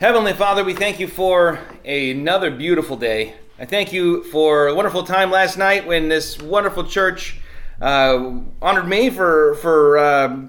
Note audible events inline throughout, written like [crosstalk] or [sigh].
Heavenly Father, we thank you for another beautiful day. I thank you for a wonderful time last night when this wonderful church uh, honored me for for uh,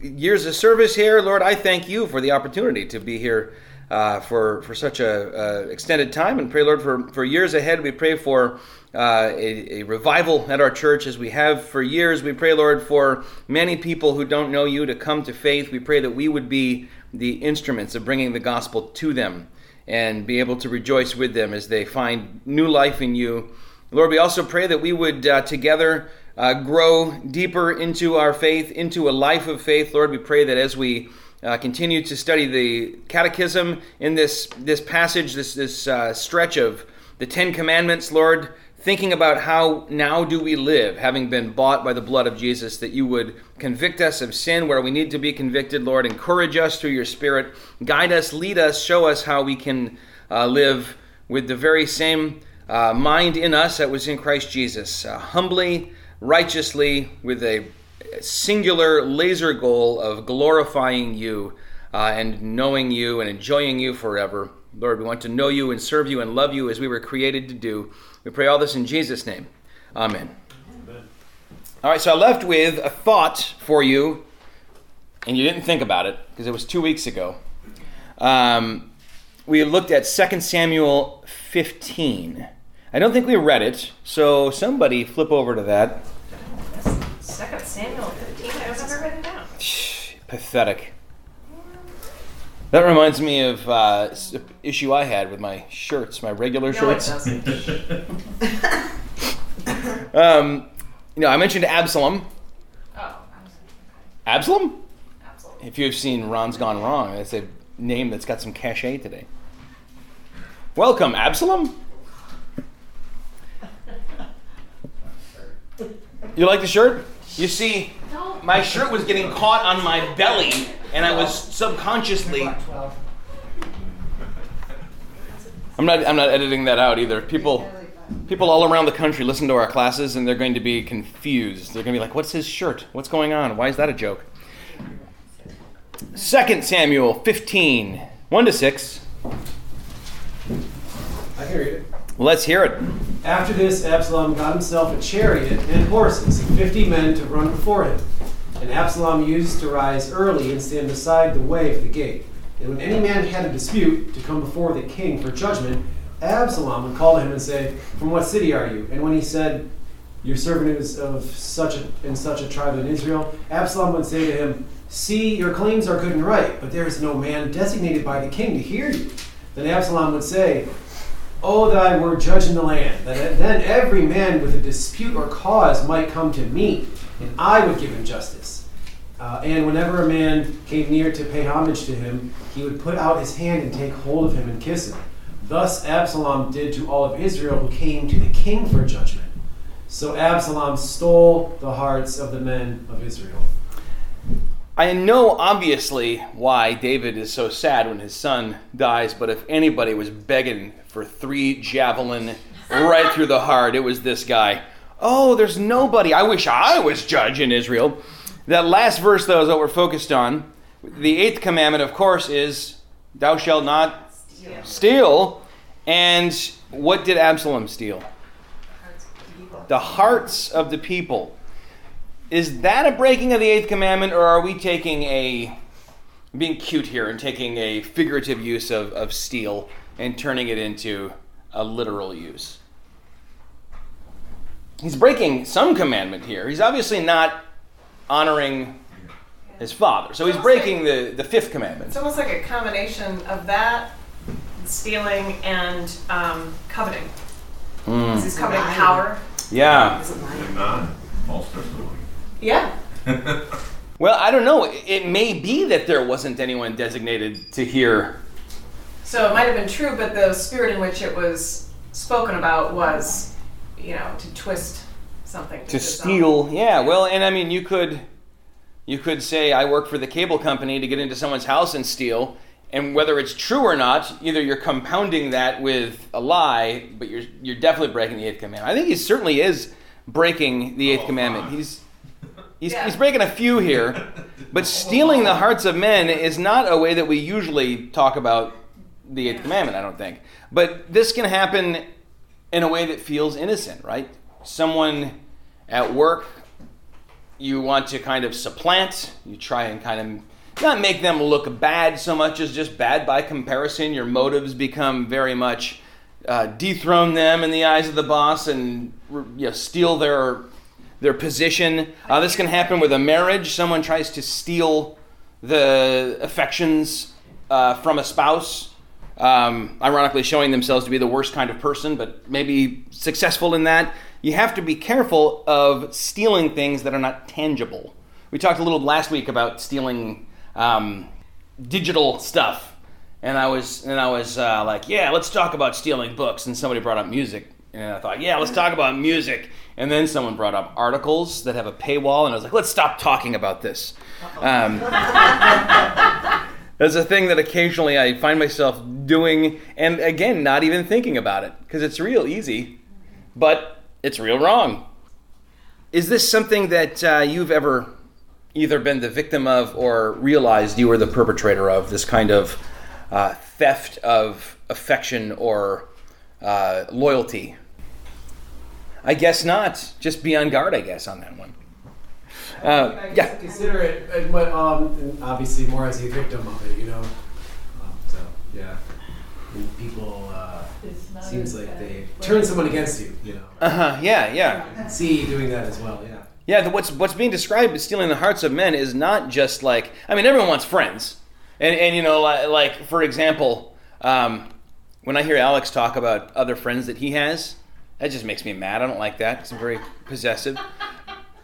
years of service here. Lord, I thank you for the opportunity to be here uh, for for such a, extended time, and pray, Lord, for for years ahead. We pray for. Uh, a, a, revival at our church as we have for years. We pray, Lord, for many people who don't know you to come to faith. We pray that we would be the instruments of bringing the gospel to them and be able to rejoice with them as they find new life in you. Lord, we also pray that we would uh, together uh, grow deeper into our faith, into a life of faith. Lord, we pray that as we uh, continue to study the catechism in this, this passage, this, this uh, stretch of the Ten Commandments, Lord, thinking about how now do we live, having been bought by the blood of Jesus, that you would convict us of sin where we need to be convicted, Lord. Encourage us through your Spirit. Guide us, lead us, show us how we can uh, live with the very same uh, mind in us that was in Christ Jesus, uh, humbly, righteously, with a singular laser goal of glorifying you uh, and knowing you and enjoying you forever. Lord, we want to know you and serve you and love you as we were created to do. We pray all this in Jesus' name. Amen. Amen. All right, so I left with a thought for you, and you didn't think about it because it was two weeks ago. Um, we looked at 2 Samuel 15. I don't think we read it, so somebody flip over to that. 2 Samuel 15? I've never read it down. Pathetic. That reminds me of uh, issue I had with my shirts, my regular No, shirts. it doesn't. [laughs] Um, you know, I mentioned Absalom. Oh, Absalom? absolutely. If you've seen Ron's Gone Wrong, it's a name that's got some cachet today. Welcome, Absalom. You like the shirt? You see, my shirt was getting caught on my belly, and I was subconsciously. I'm not. I'm not editing that out either. People, people all around the country listen to our classes, and they're going to be confused. They're going to be like, "What's his shirt? What's going on? Why is that a joke?" Second Samuel 15, 1 to 6. I can read it. Let's hear it. After this, Absalom got himself a chariot and horses and fifty men to run before him. And Absalom used to rise early and stand beside the way of the gate. And when any man had a dispute to come before the king for judgment, Absalom would call to him and say, From what city are you? And when he said, Your servant is of such a, and such a tribe in Israel, Absalom would say to him, See, your claims are good and right, but there is no man designated by the king to hear you. Then Absalom would say, Oh, that I were judge in the land, that then every man with a dispute or cause might come to me, and I would give him justice. Uh, and whenever a man came near to pay homage to him, he would put out his hand and take hold of him and kiss him. Thus Absalom did to all of Israel who came to the king for judgment. So Absalom stole the hearts of the men of Israel. I know obviously why David is so sad when his son dies, but if anybody was begging for three javelin right through the heart, it was this guy. Oh, there's nobody. I wish I was judge in Israel. That last verse, though, is what we're focused on. The eighth commandment, of course, is thou shalt not Steal. steal. And what did Absalom steal? The hearts of the people. Is that a breaking of the eighth commandment, or are we taking a being cute here and taking a figurative use of, of steal and turning it into a literal use? He's breaking some commandment here. He's obviously not honoring his father. So he's breaking the, the fifth commandment. It's almost like a combination of that, stealing, and um, coveting. Mm. He's coveting power. Yeah. Not false testimony. Yeah. [laughs] Well, I don't know. It may be that there wasn't anyone designated to hear. So it might have been true, but the spirit in which it was spoken about was, you know, to twist something. to his own. steal yeah well and i mean you could you could say i work for the cable company to get into someone's house and steal and whether it's true or not either you're compounding that with a lie but you're you're definitely breaking the eighth commandment i think he certainly is breaking the eighth Oh, commandment my. he's he's, Yeah. he's breaking a few here but [laughs] stealing the hearts of men is not a way that we usually talk about the eighth commandment, I don't think. But this can happen in a way that feels innocent, right? Someone at work you want to kind of supplant, you try and kind of not make them look bad so much as just bad by comparison. Your motives become very much uh, dethrone them in the eyes of the boss and you know, steal their their position. Uh, this can happen with a marriage. Someone tries to steal the affections uh, from a spouse, um, ironically showing themselves to be the worst kind of person, but maybe successful in that. You have to be careful of stealing things that are not tangible. We talked a little last week about stealing um, digital stuff, and I was and I was uh, like, yeah, let's talk about stealing books. And somebody brought up music, and I thought, yeah, let's talk about music. And then someone brought up articles that have a paywall, and I was like, let's stop talking about this. Um, [laughs] That's a thing that occasionally I find myself doing, and again, not even thinking about it because it's real easy, but it's real wrong. Is this something that uh, you've ever either been the victim of or realized you were the perpetrator of this kind of uh, theft of affection or uh, loyalty? I guess not. Just be on guard, I guess, on that one. Uh, I guess yeah. Consider it, uh, but um, obviously more as a victim of it, you know. Um, so yeah, and people uh, seems like they turn someone against you, you know. Uh huh. Yeah. Yeah. See you doing that as well, yeah. Yeah, the, what's what's being described as stealing the hearts of men is not just like I mean everyone wants friends, and and you know like, like for example, um, when I hear Alex talk about other friends that he has, that just makes me mad. I don't like that. It's very possessive. [laughs]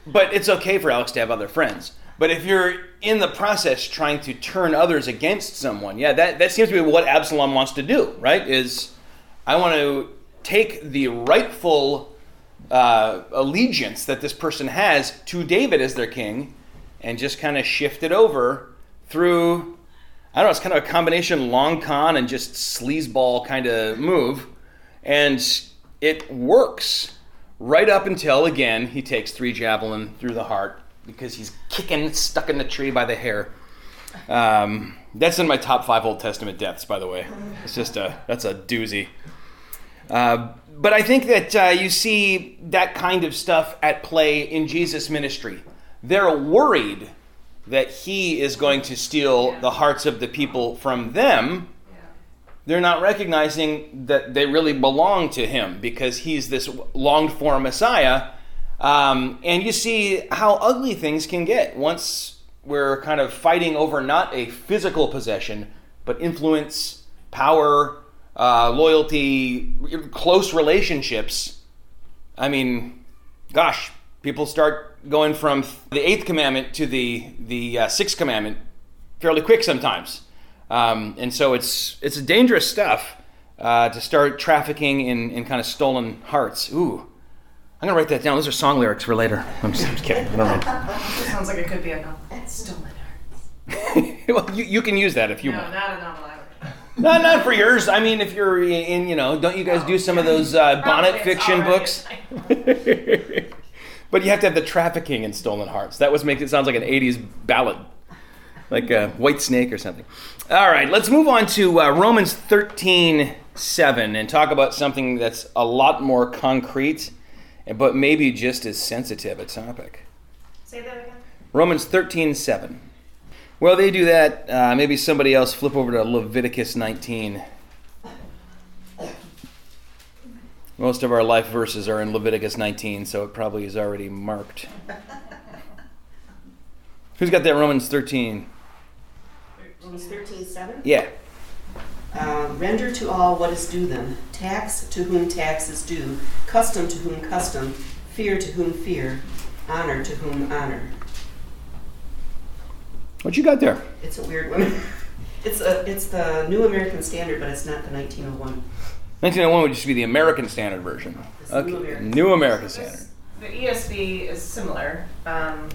But it's okay for Alex to have other friends. But if you're in the process trying to turn others against someone, yeah, that, that seems to be what Absalom wants to do, right? Is I want to take the rightful uh, allegiance that this person has to David as their king and just kind of shift it over through, I don't know, it's kind of a combination long con and just sleazeball kind of move. And it works right up until, again, he takes three javelin through the heart because he's kicking, stuck in the tree by the hair. Um, that's in my top five Old Testament deaths, by the way. It's just a, that's a doozy. Uh, but I think that uh, you see that kind of stuff at play in Jesus' ministry. They're worried that he is going to steal the hearts of the people from them. They're not recognizing that they really belong to him because he's this longed for Messiah. Um, and you see how ugly things can get once we're kind of fighting over not a physical possession, but influence, power, uh, loyalty, close relationships. I mean, gosh, people start going from the eighth commandment to the the uh, sixth commandment fairly quick sometimes, um, and so it's it's dangerous stuff uh, to start trafficking in, in kind of stolen hearts. Ooh, I'm gonna write that down. Those are song lyrics for later. I'm just, I'm just kidding. I don't know. Sounds like it could be a novel. Stolen [laughs] hearts. well, you, you can use that if you No, want. No, not a novel. I would. Not not for yours. I mean, if you're in, you know, don't you guys do some of those uh, bonnet fiction already books? [laughs] [laughs] but you have to have the trafficking in stolen hearts. That was makes it sounds like an '80s ballad, like a Whitesnake or something. All right, let's move on to uh, Romans 13, 7 and talk about something that's a lot more concrete, but maybe just as sensitive a topic. Say that again. Romans 13, 7. Well, they do that. Uh, maybe somebody else flip over to Leviticus 19. Most of our life verses are in Leviticus 19, so it probably is already marked. [laughs] Who's got that Romans 13? Romans thirteen seven. Yeah. Uh, render to all what is due them, tax to whom tax is due, custom to whom custom, fear to whom fear, honor to whom honor. What you got there? It's a weird one. [laughs] it's a it's the New American Standard, but it's not the 1901. 1901 would just be the American Standard Version. It's the New Okay. American. New American Standard. The ESV is similar. Um,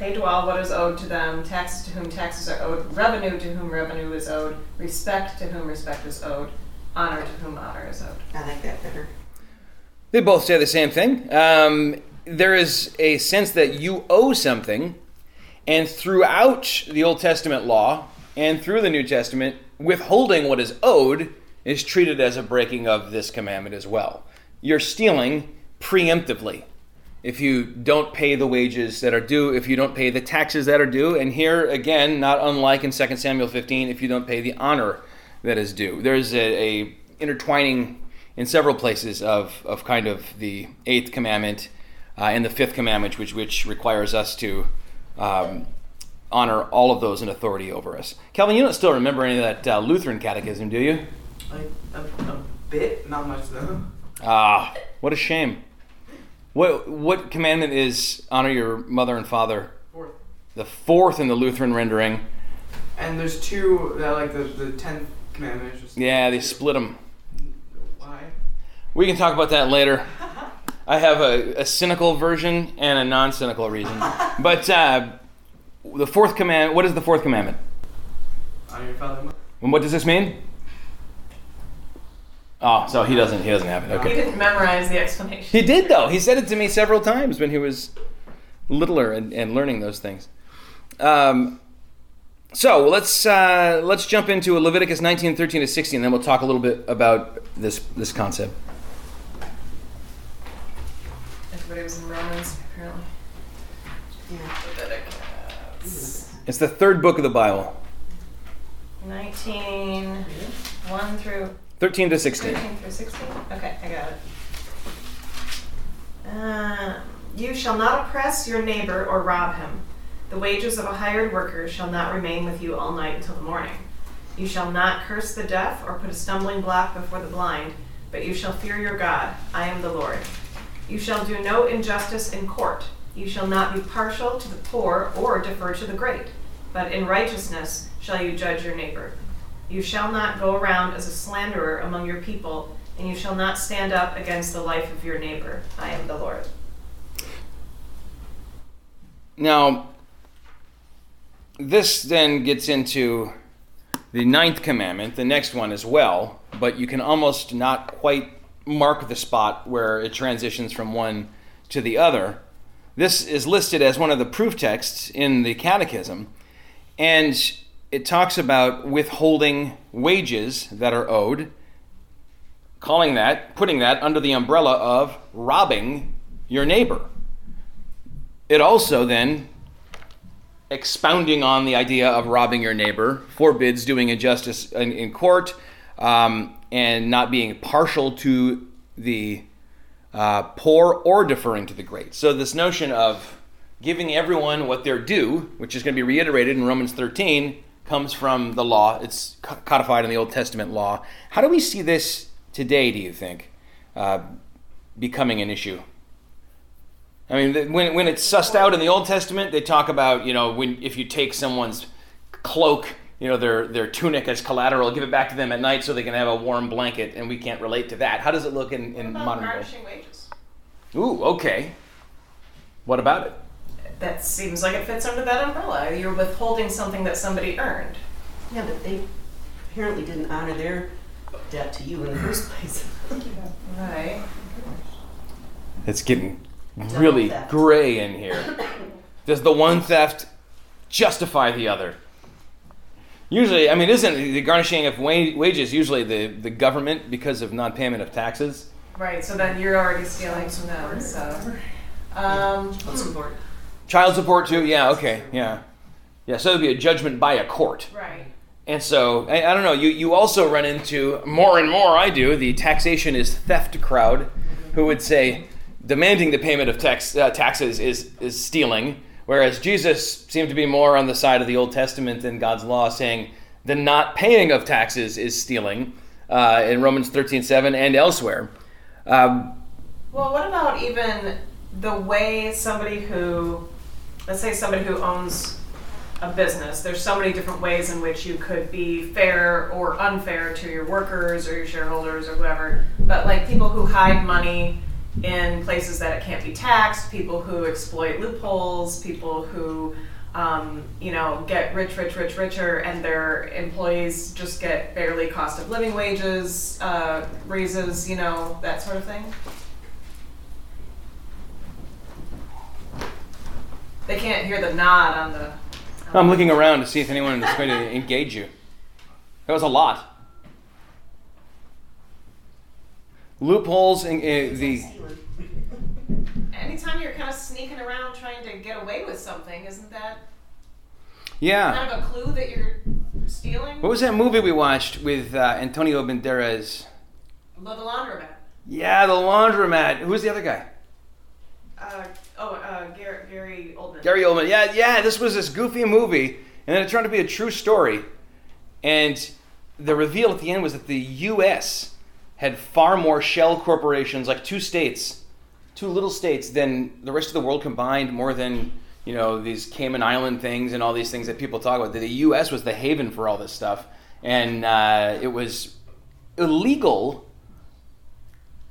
pay to all what is owed to them, taxes to whom taxes are owed, revenue to whom revenue is owed, respect to whom respect is owed, honor to whom honor is owed. I like that better. They both say the same thing. Um, there is a sense that you owe something, and throughout the Old Testament law and through the New Testament, withholding what is owed is treated as a breaking of this commandment as well. You're stealing preemptively if you don't pay the wages that are due, if you don't pay the taxes that are due, and here again, not unlike in 2 Samuel 15, if you don't pay the honor that is due. There's a, a intertwining in several places of, of kind of the eighth commandment uh, and the fifth commandment, which, which requires us to um, honor all of those in authority over us. Calvin, you don't still remember any of that uh, Lutheran catechism, do you? Like a, a bit, not much though. Ah, what a shame. What what commandment is honor your mother and father? Fourth. The fourth in the Lutheran rendering. And there's two that like the the tenth commandment. is Just Yeah, they split them. Why? We can talk about that later. I have a, a cynical version and a non-cynical reason. [laughs] But uh, the fourth command. What is the fourth commandment? Honor your father and mother. And what does this mean? Oh, so he doesn't. He doesn't have it. Okay. He didn't memorize the explanation. He did though. He said it to me several times when he was littler and, and learning those things. Um, so let's uh, let's jump into Leviticus 19, 13 to 16, and then we'll talk a little bit about this this concept. Everybody was in Romans, apparently. Yeah. Leviticus. It's the third book of the Bible, 19, 1 through 13 to 16. 13 through 16? Okay, I got it. Uh, you shall not oppress your neighbor or rob him. The wages of a hired worker shall not remain with you all night until the morning. You shall not curse the deaf or put a stumbling block before the blind, but you shall fear your God. I am the Lord. You shall do no injustice in court. You shall not be partial to the poor or defer to the great, but in righteousness shall you judge your neighbor. You shall not go around as a slanderer among your people, and you shall not stand up against the life of your neighbor. I am the Lord. Now, this then gets into the ninth commandment, the next one as well, but you can almost not quite mark the spot where it transitions from one to the other. This is listed as one of the proof texts in the Catechism, and it talks about withholding wages that are owed, calling that, putting that under the umbrella of robbing your neighbor. It also then expounding on the idea of robbing your neighbor, forbids doing injustice in, in court, um, and not being partial to the uh, poor or deferring to the great. So, this notion of giving everyone what they're due, which is going to be reiterated in Romans 13, comes from the law. It's codified in the Old Testament law. How do we see this today, do you think, uh, becoming an issue? I mean, when, when it's sussed out in the Old Testament, they talk about, you know, when if you take someone's cloak, you know, their, their tunic as collateral, give it back to them at night so they can have a warm blanket, and we can't relate to that. How does it look in, in modern day? wages? Ooh, okay. What about it? That seems like it fits under that umbrella. You're withholding something that somebody earned. Yeah, but they apparently didn't honor their debt to you in the first place. Right. It's getting really theft. gray in here. Does the one theft justify the other? Usually, I mean, isn't the garnishing of wa- wages usually the, the government because of non payment of taxes? Right, so then you're already stealing from them, so. Um, Child support. Child support, too? Yeah, okay, yeah. Yeah, so it'd be a judgment by a court. right. And so, I, I don't know, you, you also run into, more and more I do, the taxation is theft crowd who would say demanding the payment of tax, uh, taxes is, is stealing, whereas Jesus seemed to be more on the side of the Old Testament and God's law, saying the not paying of taxes is stealing uh, in Romans thirteen seven and elsewhere. Um, Well, what about even the way somebody who, let's say somebody who owns a business, there's so many different ways in which you could be fair or unfair to your workers or your shareholders or whoever, but like people who hide money in places that it can't be taxed, people who exploit loopholes, people who, um, you know, get rich, rich, rich, richer, and their employees just get barely cost of living wages, uh, raises, you know, that sort of thing. They can't hear the nod on the. I'm looking around to see if anyone is going to [laughs] engage you. That was a lot. Loopholes in, in the. Anytime you're kind of sneaking around trying to get away with something, isn't that Yeah. kind of a clue that you're stealing? What was that movie we watched with uh, Antonio Banderas? The laundromat. Yeah, The Laundromat. Who's the other guy? Uh, oh, uh, Gary, Gary Oldman. Gary Oldman. Yeah, yeah. This was this goofy movie, and then it turned to be a true story. And the reveal at the end was that the U.S. had far more shell corporations, like two states, two little states, than the rest of the world combined. More than you know these Cayman Island things and all these things that people talk about. That the U.S. was the haven for all this stuff, and uh, it was illegal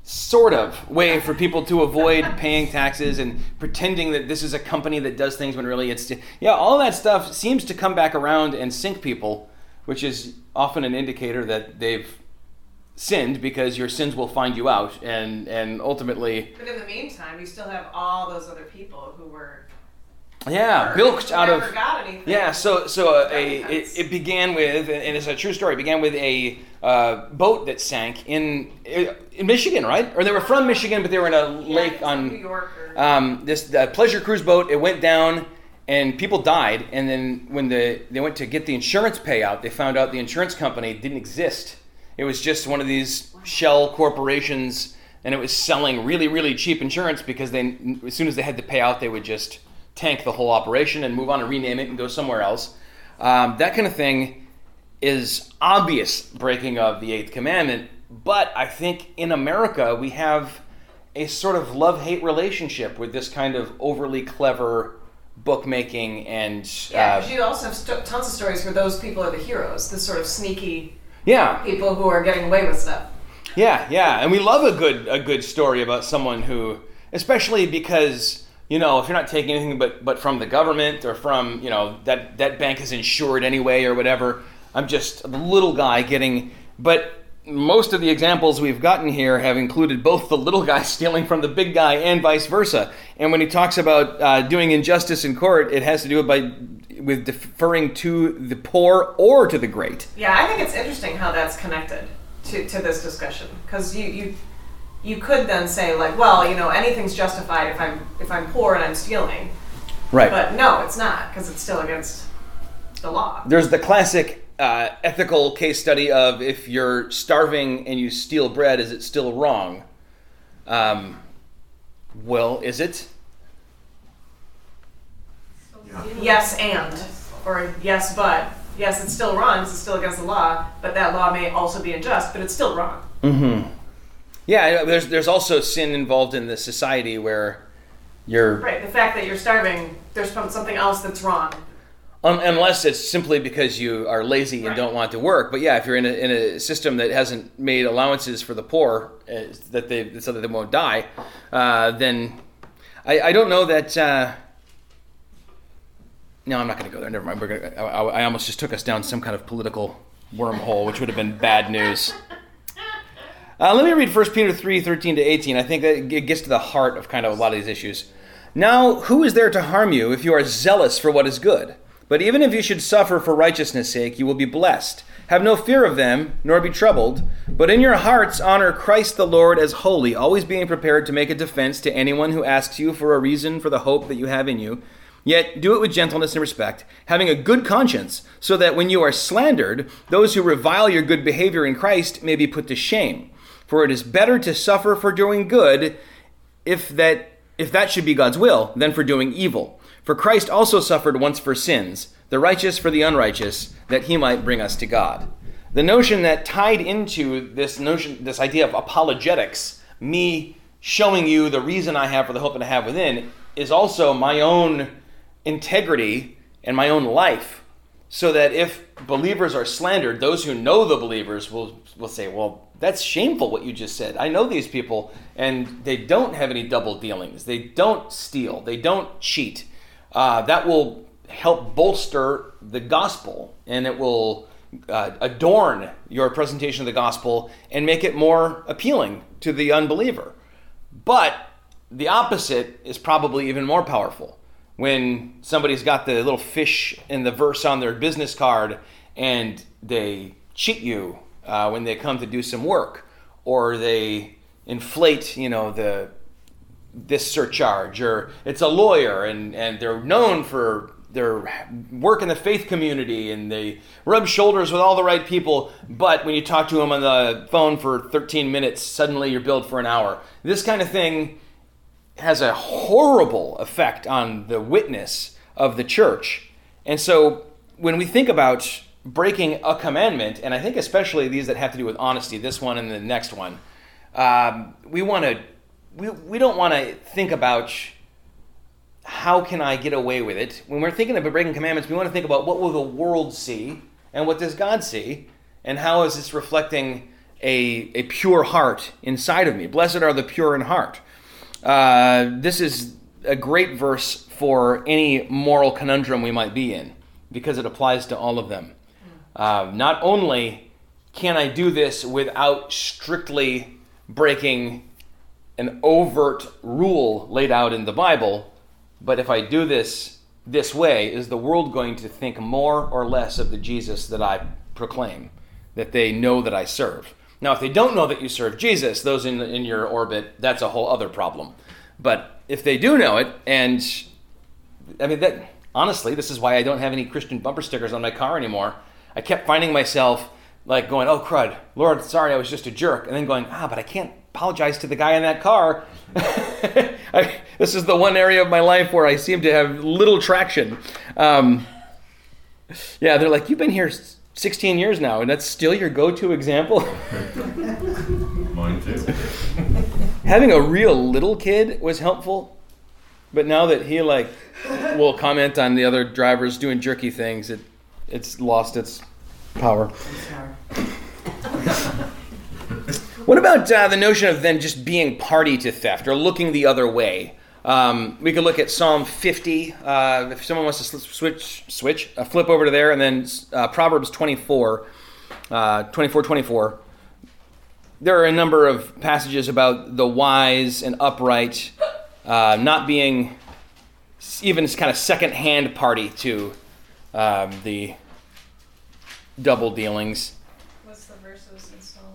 sort of way for people to avoid paying taxes and pretending that this is a company that does things when really it's yeah all that stuff seems to come back around and sink people which is often an indicator that they've sinned because your sins will find you out and and ultimately But in the meantime, you still have all those other people who were yeah bilked out of never got anything. Yeah, so so uh, a, it, it began with, and it's a true story. It began with a uh, boat that sank in in Michigan, right? Or they were from Michigan, but they were in a Yeah, lake on New York or um, this uh, pleasure cruise boat. It went down, and people died. And then when the they went to get the insurance payout, they found out the insurance company didn't exist. It was just one of these shell corporations, and it was selling really really cheap insurance because they as soon as they had to pay out, they would just tank the whole operation and move on and rename it and go somewhere else. Um, that kind of thing is obvious breaking of the eighth commandment. But I think in America we have a sort of love hate relationship with this kind of overly clever bookmaking and yeah, uh, you also have st- tons of stories where those people are the heroes, the sort of sneaky yeah people who are getting away with stuff. Yeah, yeah, and we love a good a good story about someone who, especially because you know if you're not taking anything but but from the government or from you know that that bank is insured anyway or whatever. I'm just the little guy getting, but most of the examples we've gotten here have included both the little guy [laughs] stealing from the big guy and vice versa. And when he talks about uh, doing injustice in court, it has to do by with deferring to the poor or to the great. Yeah, I think it's interesting how that's connected to, to this discussion because you, you you could then say like, well, you know, anything's justified if I'm if I'm poor and I'm stealing, Right. but no, it's not because it's still against the law. There's the classic uh, ethical case study of if you're starving and you steal bread, is it still wrong? Um, well, is it? Yes, and or yes, but yes, it's still wrong. It's still against the law, but that law may also be unjust, but it's still wrong. Mm-hmm. Yeah, there's there's also sin involved in the society where you're Right. The fact that you're starving, there's something else that's wrong. um, unless it's simply because you are lazy and Right. don't want to work. But yeah, if you're in a, in a system that hasn't made allowances for the poor uh, that they so that they won't die, uh, then I, I don't know that. Uh, no, I'm not going to go there. Never mind. We're gonna, I I almost just took us down some kind of political wormhole, which would have been bad news. [laughs] Uh, let me read 1 Peter 3 13 to 18. I think that it gets to the heart of kind of a lot of these issues. Now, who is there to harm you if you are zealous for what is good? But even if you should suffer for righteousness' sake, you will be blessed. Have no fear of them, nor be troubled, but in your hearts honor Christ the Lord as holy, always being prepared to make a defense to anyone who asks you for a reason for the hope that you have in you. Yet do it with gentleness and respect, having a good conscience, so that when you are slandered, those who revile your good behavior in Christ may be put to shame. For it is better to suffer for doing good, if that if that should be God's will, than for doing evil. For Christ also suffered once for sins, the righteous for the unrighteous, that he might bring us to God. The notion that tied into this notion, this idea of apologetics, me showing you the reason I have for the hope that I have within, is also my own integrity and my own life. So that if believers are slandered, those who know the believers will, will say, Well, that's shameful what you just said. I know these people, and they don't have any double dealings. They don't steal. They don't cheat. Uh, that will help bolster the gospel, and it will uh, adorn your presentation of the gospel and make it more appealing to the unbeliever. But the opposite is probably even more powerful. When somebody's got the little fish in the verse on their business card and they cheat you uh, when they come to do some work, or they inflate, you know, the this surcharge, or it's a lawyer and, and they're known for their work in the faith community and they rub shoulders with all the right people, but when you talk to them on the phone for 13 minutes, suddenly you're billed for an hour. This kind of thing has a horrible effect on the witness of the church. And so when we think about breaking a commandment, and I think especially these that have to do with honesty, this one and the next one, um, we want to we, we don't want to think about how can I get away with it. When we're thinking about breaking commandments, we want to think about what will the world see and what does God see, and how is this reflecting a, a pure heart inside of me. Blessed are the pure in heart. Uh, this is a great verse for any moral conundrum we might be in because it applies to all of them. Uh, not only can I do this without strictly breaking an overt rule laid out in the Bible, but if I do this this way, is the world going to think more or less of the Jesus that I proclaim, that they know that I serve? Now, if they don't know that you serve Jesus, those in, in your orbit, that's a whole other problem. But if they do know it, and I mean, that honestly, this is why I don't have any Christian bumper stickers on my car anymore. I kept finding myself like going, oh, crud, Lord, sorry, I was just a jerk. And then going, ah, but I can't apologize to the guy in that car. [laughs] I, this is the one area of my life where I seem to have little traction. Um, yeah, they're like, you've been here 16 years now, and that's still your go to example? [laughs] Mine too. Having a real little kid was helpful, but now that he like will comment on the other drivers doing jerky things, it it's lost its power. What about uh, the notion of then just being party to theft or looking the other way? Um, we could look at Psalm 50. Uh, if someone wants to switch, switch, uh, flip over to there, and then uh, Proverbs 24, uh, 24, 24. There are a number of passages about the wise and upright uh, not being even kind of second-hand party to um, the double dealings. What's the verses in Psalm?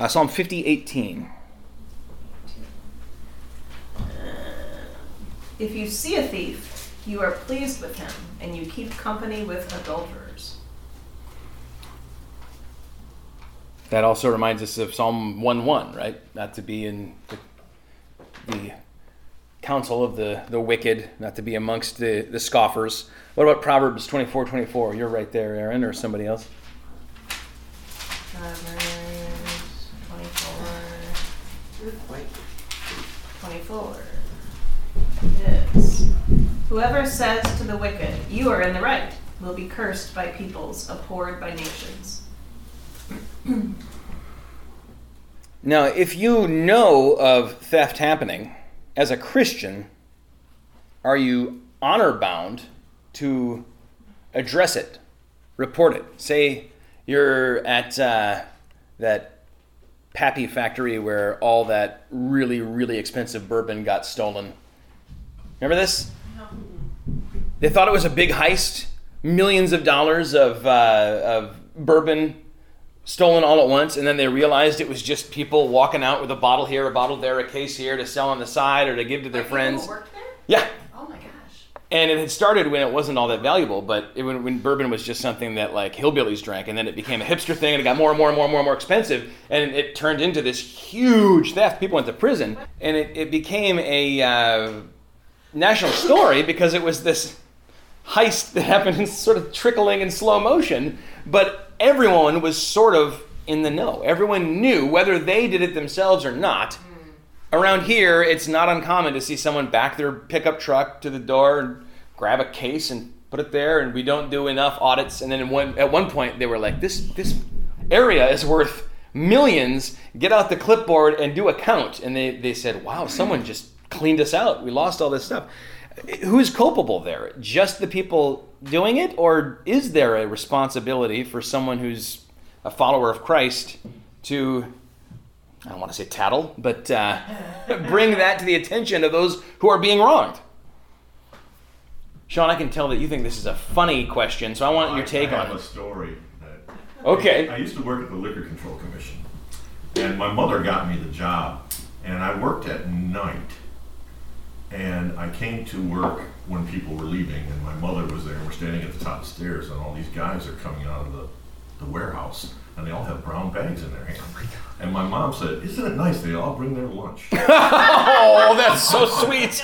Uh, Psalm 50, 18. If you see a thief, you are pleased with him, and you keep company with adulterers. That also reminds us of Psalm 1 1, right? Not to be in the, the counsel of the, the wicked, not to be amongst the, the scoffers. What about Proverbs 24 24? You're right there, Aaron, or somebody else. Proverbs 24. 24. Yes. Whoever says to the wicked, You are in the right, will be cursed by peoples, abhorred by nations. [clears throat] Now, if you know of theft happening as a Christian, are you honor bound to address it, report it? Say you're at uh, that Pappy factory where all that really, really expensive bourbon got stolen. Remember this? They thought it was a big heist, millions of dollars of, uh, of bourbon stolen all at once, and then they realized it was just people walking out with a bottle here, a bottle there, a case here to sell on the side or to give to their people friends. there? Yeah, Oh my gosh. and it had started when it wasn't all that valuable, but it, when, when bourbon was just something that like hillbillies drank, and then it became a hipster thing, and it got more and more and more and more and more expensive, and it turned into this huge theft. People went to prison, and it, it became a uh, national story because it was this heist that happened in sort of trickling in slow motion, but everyone was sort of in the know. Everyone knew whether they did it themselves or not. Around here, it's not uncommon to see someone back their pickup truck to the door and grab a case and put it there, and we don't do enough audits. And then one, at one point, they were like, "This this area is worth millions. Get out the clipboard and do a count." And they they said, "Wow, someone just cleaned us out. We lost all this stuff." Who's culpable there? Just the people doing it, or is there a responsibility for someone who's a follower of Christ to I don't want to say tattle, but uh, [laughs] bring that to the attention of those who are being wronged. Sean, I can tell that you think this is a funny question, so I want your take I on have a story Okay. I used to work at the Liquor Control Commission, and my mother got me the job, and I worked at night. And I came to work when people were leaving, and my mother was there, and we're standing at the top of the stairs, and all these guys are coming out of the, the warehouse, and they all have brown bags in their hand. Oh and my mom said, Isn't it nice? They all bring their lunch. [laughs] Oh, that's so [laughs] sweet.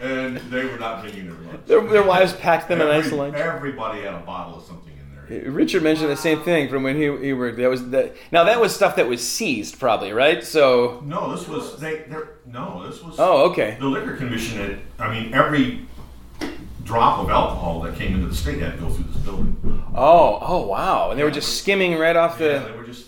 and they were not bringing their lunch. Their, their wives packed them a nice lunch. Everybody had a bottle of something in there. Richard mentioned the same thing from when he, he worked. That was that. Now that was stuff that was seized, probably, right? So, No, this was they. they're- No, this was. oh, okay. The liquor commission had. I mean, every drop of alcohol that came into the state had to go through this building. Oh, oh, wow. And they were just skimming right off the Yeah, the. they were just.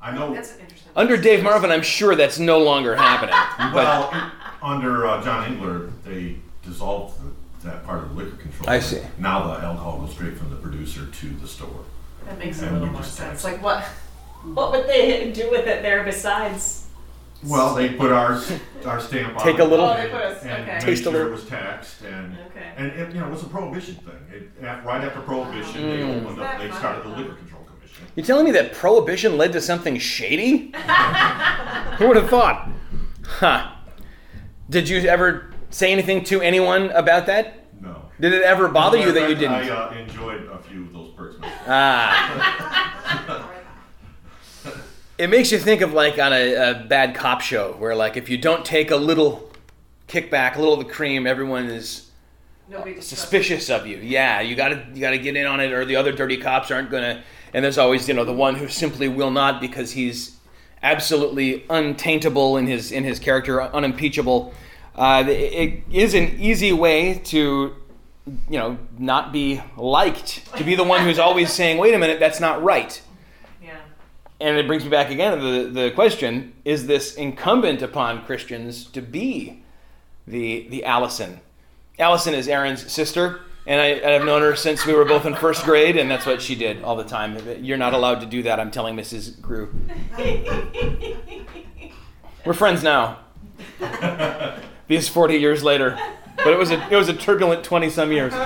I know. That's an interesting. Under Dave Marvin, I'm sure that's no longer happening. [laughs] But Well, in- under uh, John Engler, they dissolved the, that part of the liquor control. I see. Now the alcohol goes straight from the producer to the store. That makes a And little we more just sense. tax Like what? What would they [laughs] do with it there besides? Well, they put our our stamp on. It. Take a little- Oh, they put us. and Okay. made Taste a sure little. it was taxed and Okay. and it, you know it was a prohibition thing. It, af- right after prohibition, they Mm. opened up. They started the liquor control commission. you're telling me that prohibition led to something shady? [laughs] Who would have thought? Huh. Did you ever say anything to anyone about that? No. Did it ever bother you that you didn't? uh, enjoyed a few of those perks. Ah. [laughs] It makes you think of like on a, a bad cop show where like if you don't take a little kickback, a little of the cream, everyone is Nobody suspicious of you. Yeah, you gotta you gotta get in on it, or the other dirty cops aren't gonna. And there's always you know the one who simply will not because he's absolutely untaintable in his in his character, unimpeachable. Uh, it it is an easy way to you know not be liked, to be the one who's always saying, "Wait a minute, that's not right." Yeah. And it brings me back again to the, the question is this incumbent upon Christians to be the, the Allison? Allison is Aaron's sister, and I, I've known her since we were both in first grade, and that's what she did all the time. You're not allowed to do that, I'm telling Mrs. Grew. [laughs] We're friends now, [laughs] these 40 years later. But it was a, it was a turbulent 20 some years. [laughs]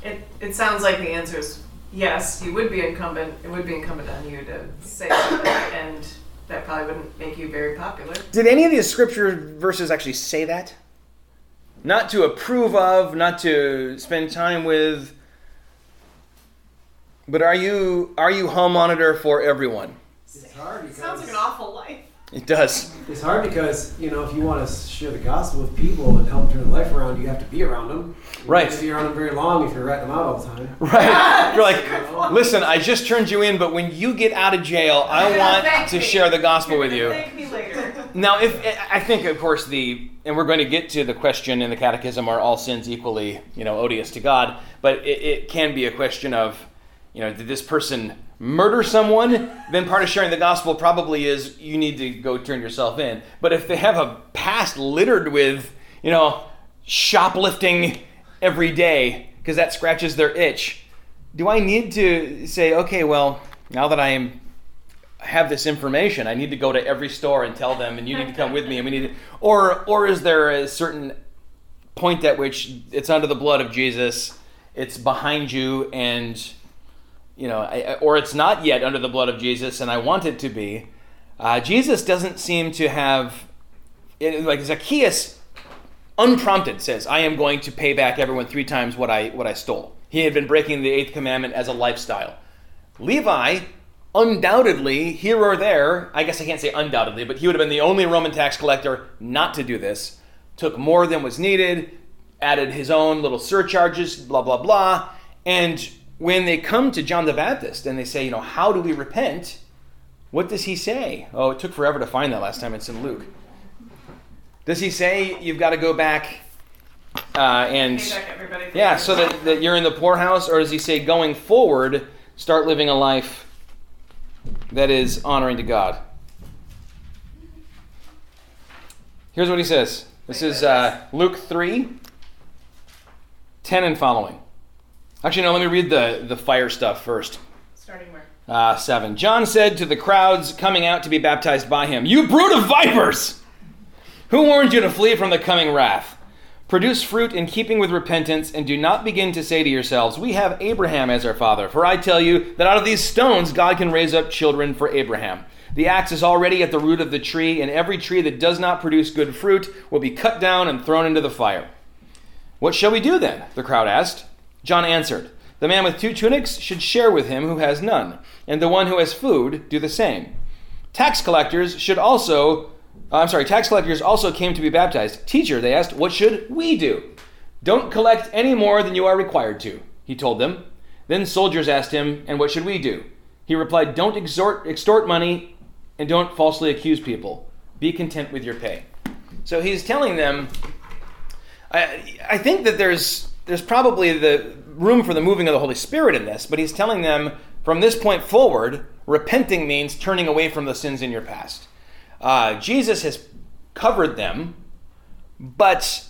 It, it sounds like the answer is yes, you would be incumbent, it would be incumbent on you to say that, and that probably wouldn't make you very popular. Did any of these scripture verses actually say that? Not to approve of, not to spend time with. But are you are you home monitor for everyone? It's hard because Sounds like an awful life. It does. It's hard because you know if you want to share the gospel with people and help turn their life around, you have to be around them. You Right. can't be around them very long if you're ratting them out all the time. [laughs] Right. You're like, [laughs] listen, I just turned you in, but when you get out of jail, I want to me. share the gospel You're with you. Thank me later. [laughs] Now, if I think, of course, the and we're going to get to the question in the Catechism: Are all sins equally, you know, odious to God? But it, it can be a question of, you know, did this person murder someone? Then part of sharing the gospel probably is you need to go turn yourself in. But if they have a past littered with, you know, shoplifting every day because that scratches their itch, do I need to say, okay, well, now that I am have this information. I need to go to every store and tell them, and you need to come with me. And we need, to, or or is there a certain point at which it's under the blood of Jesus, it's behind you, and you know, I, or it's not yet under the blood of Jesus, and I want it to be. Uh, Jesus doesn't seem to have, it, like Zacchaeus, unprompted says, "I am going to pay back everyone three times what I what I stole." He had been breaking the eighth commandment as a lifestyle. Levi, undoubtedly, here or there, I guess I can't say undoubtedly, but he would have been the only Roman tax collector not to do this. Took more than was needed, added his own little surcharges, blah, blah, blah. And when they come to John the Baptist and they say, you know, how do we repent? What does he say? Oh, it took forever to find that last time it's in Luke. Does he say you've got to go back uh, and. Back. Yeah, so that, that you're in the poorhouse, or does he say going forward, start living a life that is honoring to God? Here's what he says. This is uh, Luke 3, 10 and following. Actually, no, let me read the, the fire stuff first. Starting where? Uh, 7. John said to the crowds coming out to be baptized by him, You brood of vipers! Who warned you to flee from the coming wrath? Produce fruit in keeping with repentance, and do not begin to say to yourselves, We have Abraham as our father. For I tell you that out of these stones God can raise up children for Abraham. The axe is already at the root of the tree, and every tree that does not produce good fruit will be cut down and thrown into the fire. What shall we do then? The crowd asked. John answered, The man with two tunics should share with him who has none, and the one who has food do the same. Tax collectors should also uh, I'm sorry, tax collectors also came to be baptized. Teacher, they asked, what should we do? Don't collect any more than you are required to, he told them. Then soldiers asked him, and what should we do? He replied, Don't extort, extort money and don't falsely accuse people. Be content with your pay. So he's telling them, I, I think that there's, there's probably the room for the moving of the Holy Spirit in this, but he's telling them from this point forward, repenting means turning away from the sins in your past. Uh, Jesus has covered them, but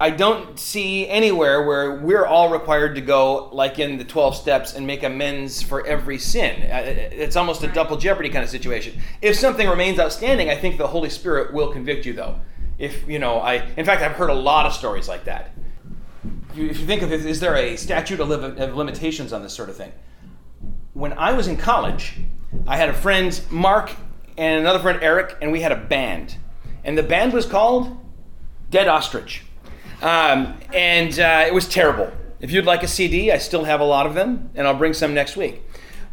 I don't see anywhere where we're all required to go, like in the 12 steps, and make amends for every sin. It's almost a double jeopardy kind of situation. If something remains outstanding, I think the Holy Spirit will convict you, though. If, you know, I, in fact, I've heard a lot of stories like that. If you think of it, is there a statute of limitations on this sort of thing? When I was in college, I had a friend, Mark and another friend, Eric, and we had a band. And the band was called Dead Ostrich. Um, and uh, it was terrible. If you'd like a CD, I still have a lot of them, and I'll bring some next week.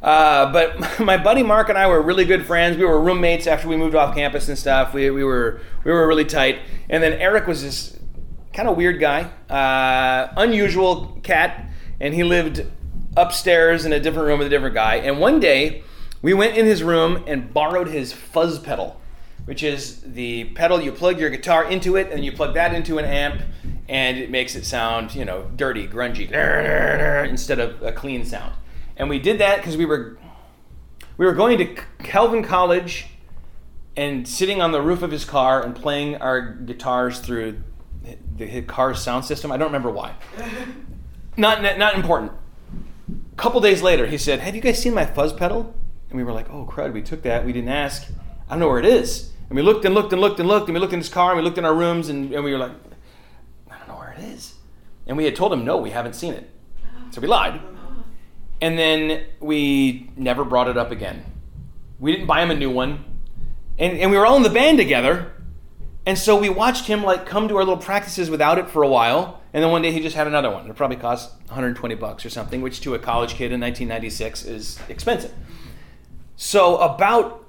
Uh, but [laughs] my buddy Mark and I were really good friends. We were roommates after we moved off campus and stuff. We, we were we were really tight. And then Eric was this kind of weird guy, uh, unusual cat, and he lived upstairs in a different room with a different guy. And one day we went in his room and borrowed his fuzz pedal, which is the pedal you plug your guitar into it, and you plug that into an amp, and it makes it sound, you know, dirty, grungy, instead of a clean sound. And we did that because we were we were going to Calvin College and sitting on the roof of his car and playing our guitars through the car's sound system. I don't remember why. Not not important. A couple days later, he said, "Have you guys seen my fuzz pedal?" And we were like, oh, crud, we took that. We didn't ask. I don't know where it is. And we looked and looked and looked and looked, and we looked in his car, and we looked in our rooms, and, and we were like, I don't know where it is. And we had told him, no, we haven't seen it. So we lied. And then we never brought it up again. We didn't buy him a new one. And, and we were all in the band together. And so we watched him like come to our little practices without it for a while. And then one day he just had another one. It probably cost 120 bucks or something, which to a college kid in 1996 is expensive. So, about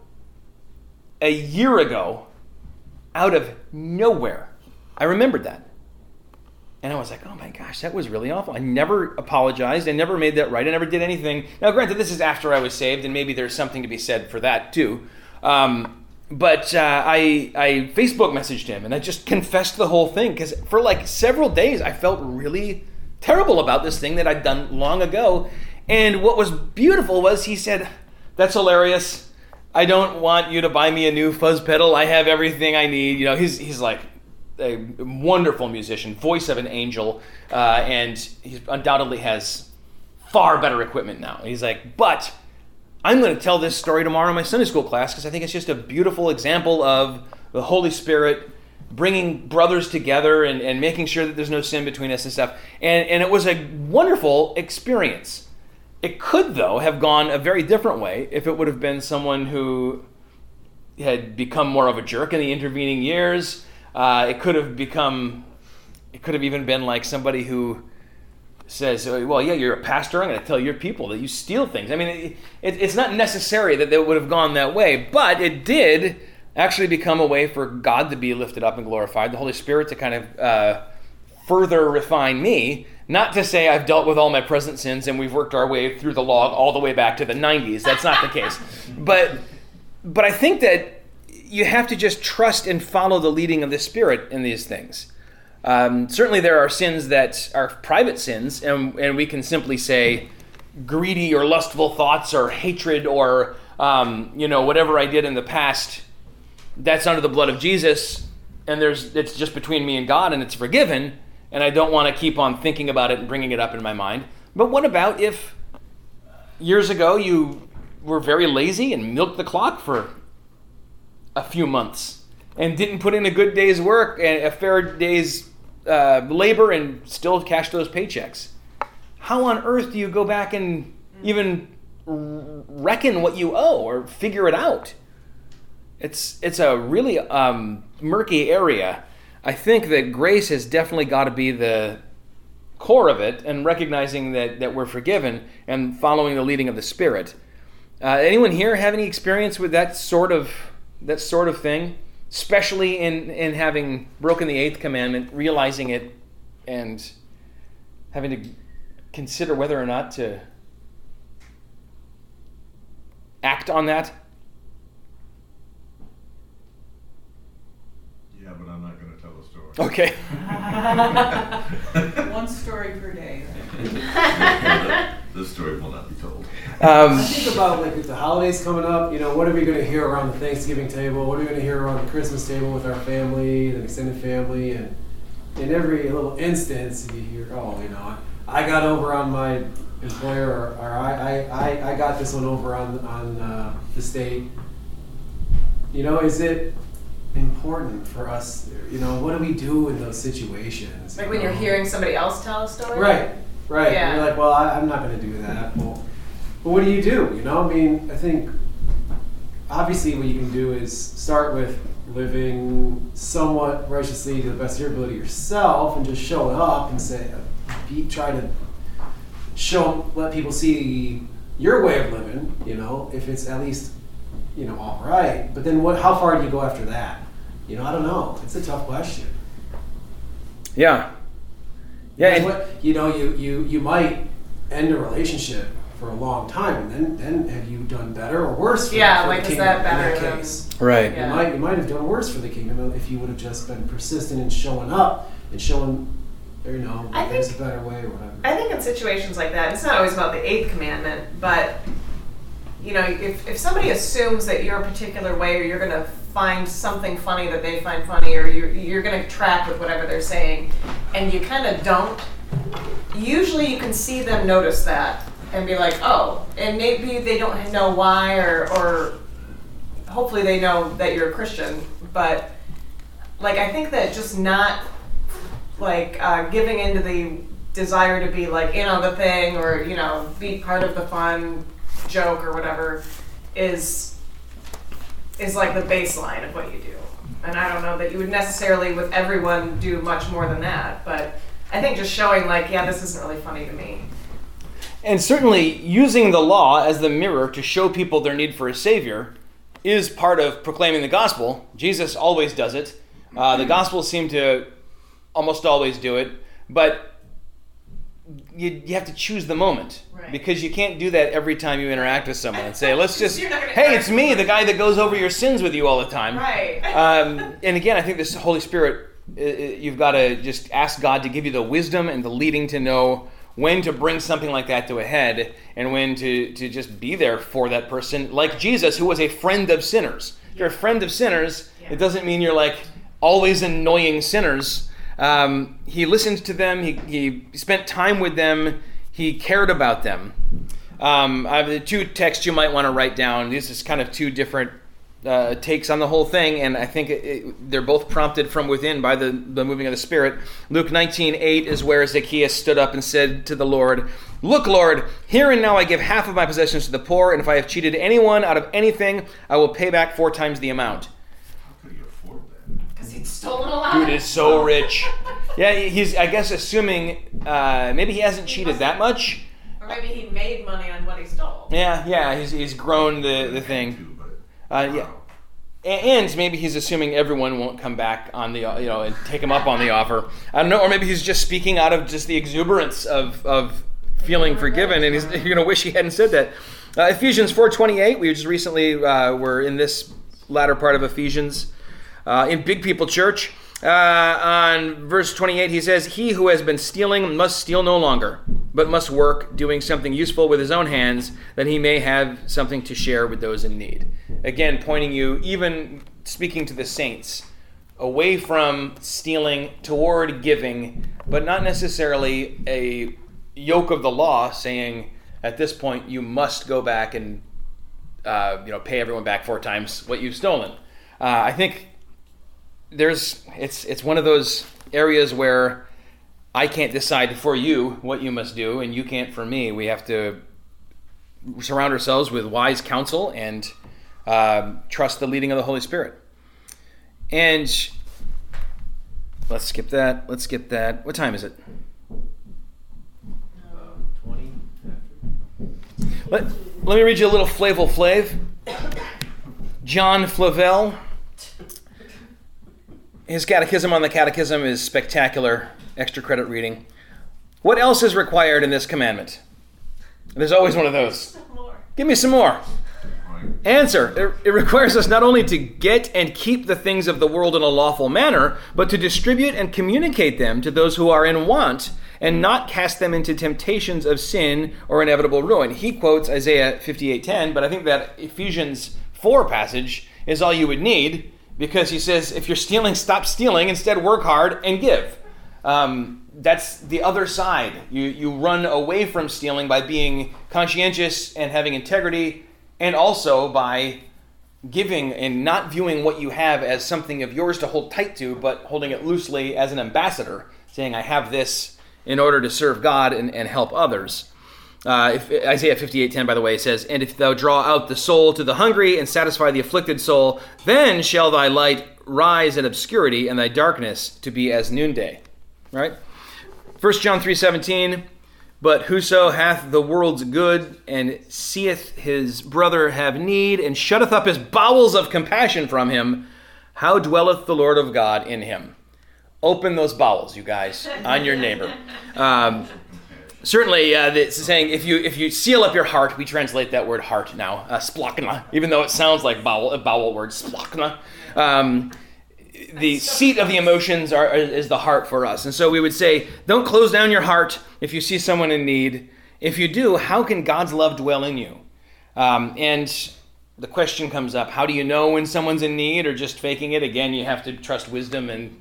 a year ago, out of nowhere, I remembered that. And I was like, oh my gosh, that was really awful. I never apologized. I never made that right. I never did anything. Now, granted, this is after I was saved, and maybe there's something to be said for that too. Um, but uh, I, I Facebook messaged him and I just confessed the whole thing because for like several days I felt really terrible about this thing that I'd done long ago. And what was beautiful was he said, that's hilarious. I don't want you to buy me a new fuzz pedal. I have everything I need. You know, he's he's like a wonderful musician, voice of an angel, uh, and he undoubtedly has far better equipment now. He's like, but I'm going to tell this story tomorrow in my Sunday school class because I think it's just a beautiful example of the Holy Spirit bringing brothers together and, and making sure that there's no sin between us and stuff. And, and it was a wonderful experience. It could, though, have gone a very different way if it would have been someone who had become more of a jerk in the intervening years. Uh, it could have become, it could have even been like somebody who says, well, yeah, you're a pastor. I'm going to tell your people that you steal things. I mean, it, it, it's not necessary that it would have gone that way, but it did actually become a way for God to be lifted up and glorified, the Holy Spirit to kind of uh, further refine me not to say I've dealt with all my present sins and we've worked our way through the log all the way back to the 90s. That's not the case. But but I think that you have to just trust and follow the leading of the Spirit in these things. Um, certainly, there are sins that are private sins, and, and we can simply say greedy or lustful thoughts or hatred or um, you know whatever I did in the past. That's under the blood of Jesus, and there's it's just between me and God, and it's forgiven and I don't want to keep on thinking about it and bringing it up in my mind. But what about if years ago you were very lazy and milked the clock for a few months and didn't put in a good day's work and a fair day's uh, labor and still cash those paychecks. How on earth do you go back and even reckon what you owe or figure it out? It's it's a really um, murky area. I think that grace has definitely got to be the core of it, and recognizing that that we're forgiven and following the leading of the Spirit. Uh, anyone here have any experience with that sort of that sort of thing, especially in in having broken the eighth commandment, realizing it, and having to consider whether or not to act on that? Yeah, but I'm not gonna tell a story. Okay. [laughs] [laughs] One story per day. [laughs] This story will not be told. Um, I think about like with the holidays coming up, you know, what are we going to hear around the Thanksgiving table? What are we going to hear around the Christmas table with our family, the extended family, and in every little instance, you hear, oh, you know, I got over on my employer, or, or I, I, I, I got this one over on on uh, the state. You know, is it important for us? You know, what do we do in those situations? Like you when you're hearing somebody else tell a story. Right, right. Yeah. And you're like, well, I, I'm not going to do that. Well, but what do you do? You know, I mean, I think obviously what you can do is start with living somewhat righteously to the best of your ability yourself, and just showing up and say, be, try to show, let people see your way of living. You know, if it's at least, you know, all right. But then, what? How far do you go after that? You know, I don't know. It's a tough question. yeah. Yeah. What, you know, you, you, you might end a relationship for a long time, and then, then have you done better or worse? For, Yeah, for like, the is that in better that case? right. Yeah. You might you might have done worse for the kingdom if you would have just been persistent in showing up and showing, you know, I there's think- a better way or whatever. I think in situations like that, it's not always about the eighth commandment, but you know, if, if somebody assumes that you're a particular way, or you're going to find something funny that they find funny, or you're, you're going to track with whatever they're saying, and you kind of don't, usually you can see them notice that and be like, oh, and maybe they don't know why, or, or hopefully they know that you're a Christian, but like I think that just not like uh, giving into the desire to be like in on the thing or you know be part of the fun joke or whatever is is like the baseline of what you do. And i don't know that you would necessarily with everyone do much more than that but i think just showing like yeah this isn't really funny to me And certainly, using the law as the mirror to show people their need for a Savior is part of proclaiming the gospel. Jesus always does it. Uh, the Gospels seem to almost always do it, but you, you have to choose the moment Right. because you can't do that every time you interact with someone and say, "Let's [laughs] just, You're not gonna hey, it's me, the guy that goes over your sins with you all the time." right [laughs] um, and again, I think this Holy Spirit, uh, uh, you've got to just ask God to give you the wisdom and the leading to know when to bring something like that to a head and when to, to just be there for that person, like Jesus, who was a friend of sinners. If you're a friend of sinners, it doesn't mean you're like always annoying sinners. Um, he listened to them, he, he spent time with them, he cared about them. Um, I have the two texts you might want to write down. These is kind of two different uh, takes on the whole thing, and I think it, it, they're both prompted from within by the, the moving of the Spirit. Luke 19 8 is where Zacchaeus stood up and said to the Lord, Look, Lord, here and now I give half of my possessions to the poor, and if I have cheated anyone out of anything, I will pay back four times the amount. How could he afford that? because he'd stolen a lot Dude is so rich. [laughs] Yeah, he's, I guess, assuming uh, maybe he hasn't cheated that much. or maybe he made money on what he stole Yeah, yeah, he's, he's grown the, the thing. Too, but Uh, yeah. And maybe he's assuming everyone won't come back on the, you know, and take him up on the offer. I don't know, or maybe he's just speaking out of just the exuberance of, of feeling forgiven, and he's you're gonna wish he hadn't said that. Uh, Ephesians 4:28. We just recently uh, were in this latter part of Ephesians uh, in Big People Church. Uh, on verse 28, he says, He who has been stealing must steal no longer, but must work, doing something useful with his own hands, that he may have something to share with those in need. Again, pointing you, even speaking to the saints, away from stealing toward giving, but not necessarily a yoke of the law saying, at this point, you must go back and uh, you know pay everyone back four times what you've stolen. Uh, I think there's it's it's one of those areas where I can't decide for you what you must do, and you can't for me. We have to surround ourselves with wise counsel and uh, trust the leading of the Holy Spirit. And let's skip that. Let's skip that. What time is it? Um, 20 after. Let, let me read you a little Flavel Flav. John Flavel. His catechism on the catechism is spectacular. Extra credit reading. What else is required in this commandment? There's always one of those. More. Give me some more. Answer. It, it requires us not only to get and keep the things of the world in a lawful manner, but to distribute and communicate them to those who are in want, and not cast them into temptations of sin or inevitable ruin. He quotes Isaiah 58:10, but I think that Ephesians 4 passage is all you would need because he says, if you're stealing, stop stealing. Instead, work hard and give. Um, that's the other side. You, you run away from stealing by being conscientious and having integrity, and also by giving and not viewing what you have as something of yours to hold tight to, but holding it loosely as an ambassador, saying, I have this in order to serve God and, and help others. Uh, if, Isaiah 58:10, by the way, says, "And if thou draw out the soul to the hungry and satisfy the afflicted soul, then shall thy light rise in obscurity, and thy darkness to be as noonday." Right? 1 John 3:17, "But whoso hath the world's good and seeth his brother have need and shutteth up his bowels of compassion from him, how dwelleth the Lord of God in him?" Open those bowels, you guys, on your neighbor. Um, certainly uh, it's saying if you if you seal up your heart we translate that word heart now uh, even though it sounds like bowel a bowel word splachna um, the seat of the emotions are, is the heart for us. And so we would say don't close down your heart if you see someone in need. If you do how can god's love dwell in you? Um, and the question comes up how do you know when someone's in need or just faking it? Again you have to trust wisdom. And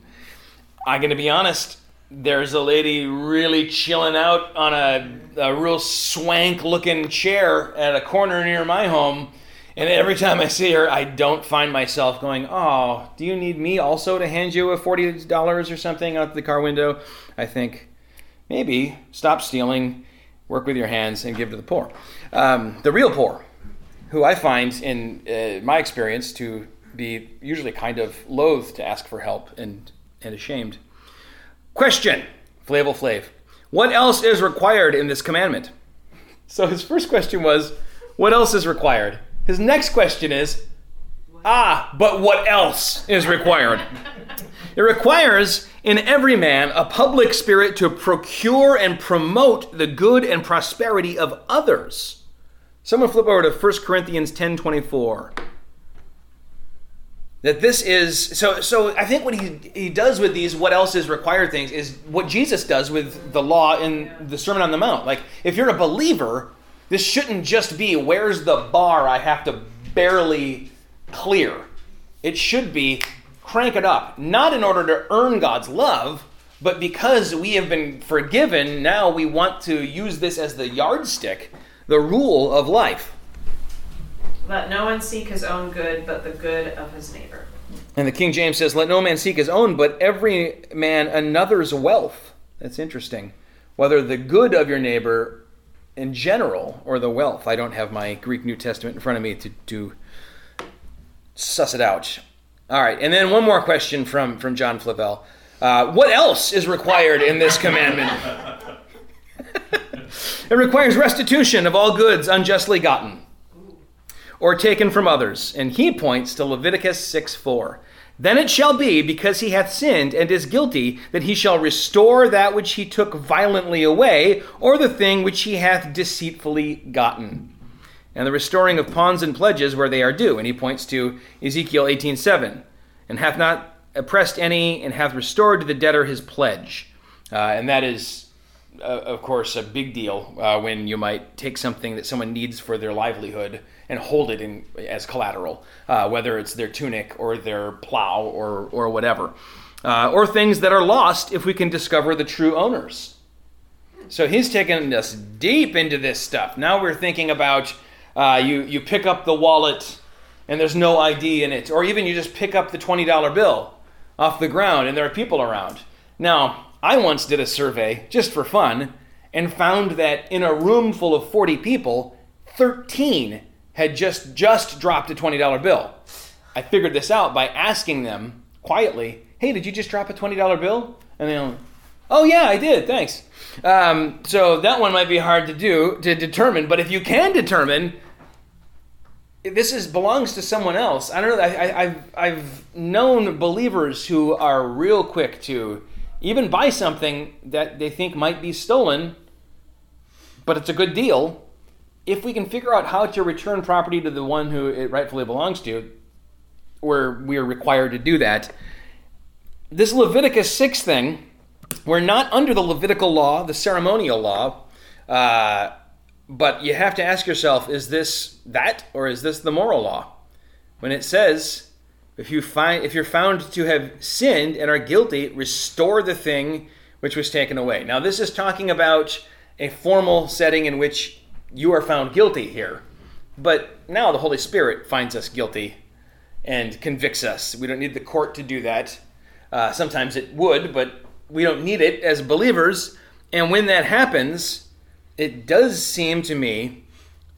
i'm going to be honest there's a lady really chilling out on a, a real swank looking chair at a corner near my home. And every time I see her, I don't find myself going, Oh, do you need me also to hand you a $40 or something out the car window? I think maybe stop stealing, work with your hands, and give to the poor. Um, the real poor, who I find in uh, my experience to be usually kind of loath to ask for help and, and ashamed. Question, Flavel Flav. What else is required in this commandment? So his first question was, What else is required? His next question is, Ah, but what else is required? It requires in every man a public spirit to procure and promote the good and prosperity of others. Someone flip over to 1 Corinthians 10 24 that this is so so i think what he he does with these what else is required things is what jesus does with the law in the sermon on the mount like if you're a believer this shouldn't just be where's the bar i have to barely clear it should be crank it up not in order to earn god's love but because we have been forgiven now we want to use this as the yardstick the rule of life Let no one seek his own good, but the good of his neighbor. And the King James says, Let no man seek his own, but every man another's wealth. That's interesting. Whether the good of your neighbor in general or the wealth. I don't have my Greek New Testament in front of me to, to suss it out. All right, and then one more question from, from John Flavel. Uh, what else is required in this commandment? [laughs] it requires restitution of all goods unjustly gotten or taken from others. And he points to Leviticus 6 4. Then it shall be, because he hath sinned and is guilty, that he shall restore that which he took violently away, or the thing which he hath deceitfully gotten. And the restoring of pawns and pledges where they are due. And he points to Ezekiel 18:7, And hath not oppressed any, and hath restored to the debtor his pledge. Uh, and that is, uh, of course, a big deal uh, when you might take something that someone needs for their livelihood and hold it in as collateral, uh, whether it's their tunic or their plow or or whatever, uh, or things that are lost if we can discover the true owners. So he's taken us deep into this stuff. Now we're thinking about uh, you you pick up the wallet and there's no ID in it, or even you just pick up the twenty dollar bill off the ground and there are people around. Now, I once did a survey just for fun and found that in a room full of 40 people, 13 had just just dropped a $20 bill. I figured this out by asking them quietly, "Hey, did you just drop a $20 bill?" And they went, "Oh yeah, I did. Thanks." Um, so that one might be hard to do to determine, but if you can determine this is belongs to someone else. I don't know. I, have I've known believers who are real quick to even buy something that they think might be stolen, but it's a good deal. If we can figure out how to return property to the one who it rightfully belongs to, where we are required to do that. This Leviticus 6 thing, we're not under the Levitical law, the ceremonial law. Uh, but you have to ask yourself is this that or is this the moral law? When it says, if you find if you're found to have sinned and are guilty, restore the thing which was taken away. Now this is talking about a formal setting in which you are found guilty here. But now the Holy Spirit finds us guilty and convicts us. We don't need the court to do that. Uh, sometimes it would, but we don't need it as believers. And when that happens, it does seem to me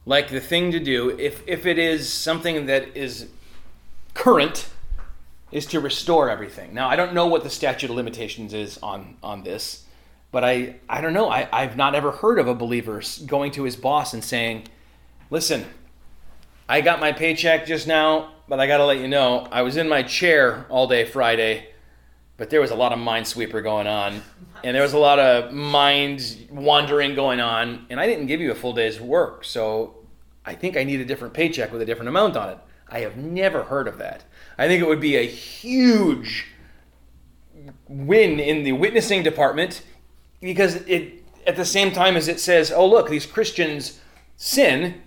like the thing to do if if it is something that is current is to restore everything. Now I don't know what the statute of limitations is on on this, but I I don't know. I I've not ever heard of a believer going to his boss and saying, "Listen, I got my paycheck just now, but I got to let you know I was in my chair all day Friday." but there was a lot of minesweeper going on and there was a lot of mind wandering going on and i didn't give you a full day's work so i think i need a different paycheck with a different amount on it i have never heard of that i think it would be a huge win in the witnessing department because it at the same time as it says oh look these christians sin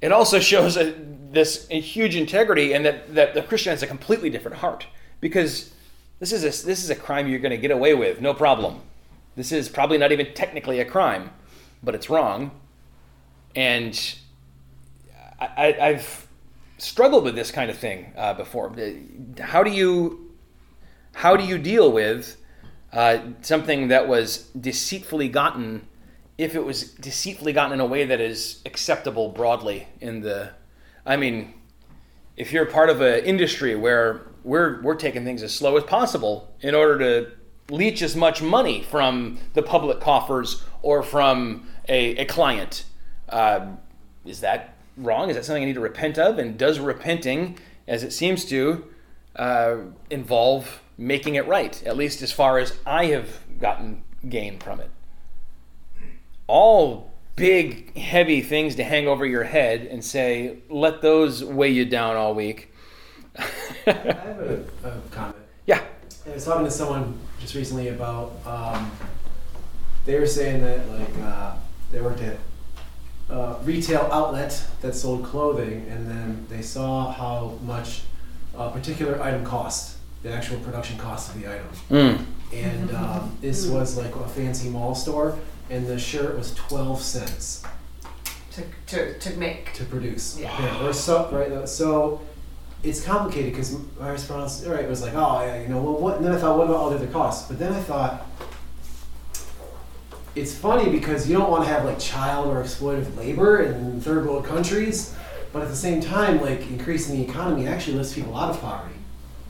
it also shows a, this a huge integrity and that, that the christian has a completely different heart because this is a, this is a crime you're going to get away with, no problem. This is probably not even technically a crime, but it's wrong. And I, have struggled with this kind of thing uh, before. How do you how do you deal with uh, something that was deceitfully gotten if it was deceitfully gotten in a way that is acceptable broadly in the I mean, if you're part of an industry where we're we're taking things as slow as possible in order to leech as much money from the public coffers or from a, a client. Uh, is that wrong? Is that something I need to repent of? And does repenting, as it seems to, uh, involve making it right, at least as far as I have gotten gain from it? All big, heavy things to hang over your head and say, let those weigh you down all week I have a, a comment. Yeah. I was talking to someone just recently about um, they were saying that like uh, they worked at a retail outlet that sold clothing, and then they saw how much a particular item cost, the actual production cost of the item. Mm. And um, this was like a fancy mall store, and the shirt was twelve cents to, to, to make. to produce. Yeah. Or so right. So it's complicated because my response, right, was like, oh, yeah, you know, well, what? And then I thought, what about all the other costs? But then I thought, it's funny because you don't want to have like child or exploitative labor in third world countries, but at the same time, like increasing the economy actually lifts people out of poverty.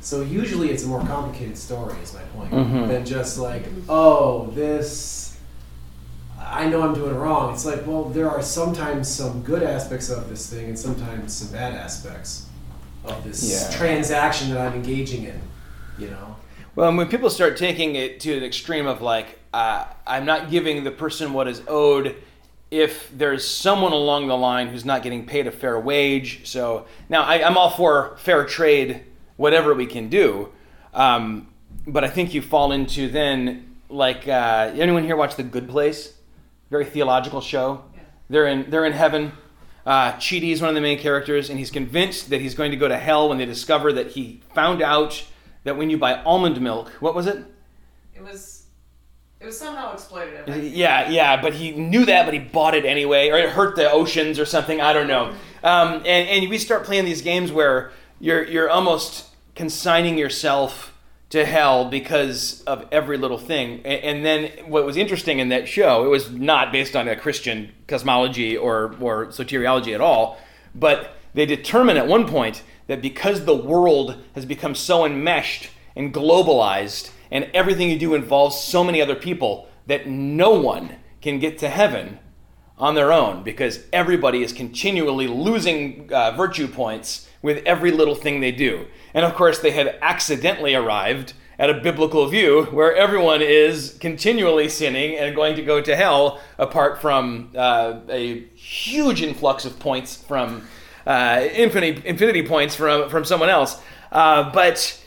So usually it's a more complicated story, is my point, Mhm. than just like, oh, this. I know I'm doing wrong. It's like, well, there are sometimes some good aspects of this thing and sometimes some bad aspects of this Yeah. transaction that I'm engaging in. You know. Well, and when people start taking it to an extreme of like, uh, I'm not giving the person what is owed if there's someone along the line who's not getting paid a fair wage. So now I, I'm all for fair trade, whatever we can do. Um, but I think you fall into then like uh, anyone here watch The Good Place? Very theological show. They're in they're in heaven. Uh, Chidi is one of the main characters, and he's convinced that he's going to go to hell when they discover that he found out that when you buy almond milk, what was it? It was it was somehow exploitative. Yeah, yeah, but he knew that, but he bought it anyway, or it hurt the oceans or something. I don't know. Um, and, and we start playing these games where you're you're almost consigning yourself to hell because of every little thing. And then what was interesting in that show, it was not based on a Christian cosmology or, or soteriology at all, but they determine at one point that because the world has become so enmeshed and globalized and everything you do involves so many other people that no one can get to heaven on their own because everybody is continually losing uh, virtue points with every little thing they do. And of course, they had accidentally arrived at a biblical view where everyone is continually sinning and going to go to hell apart from uh, a huge influx of points from uh, infinity, infinity points from, from someone else. Uh, but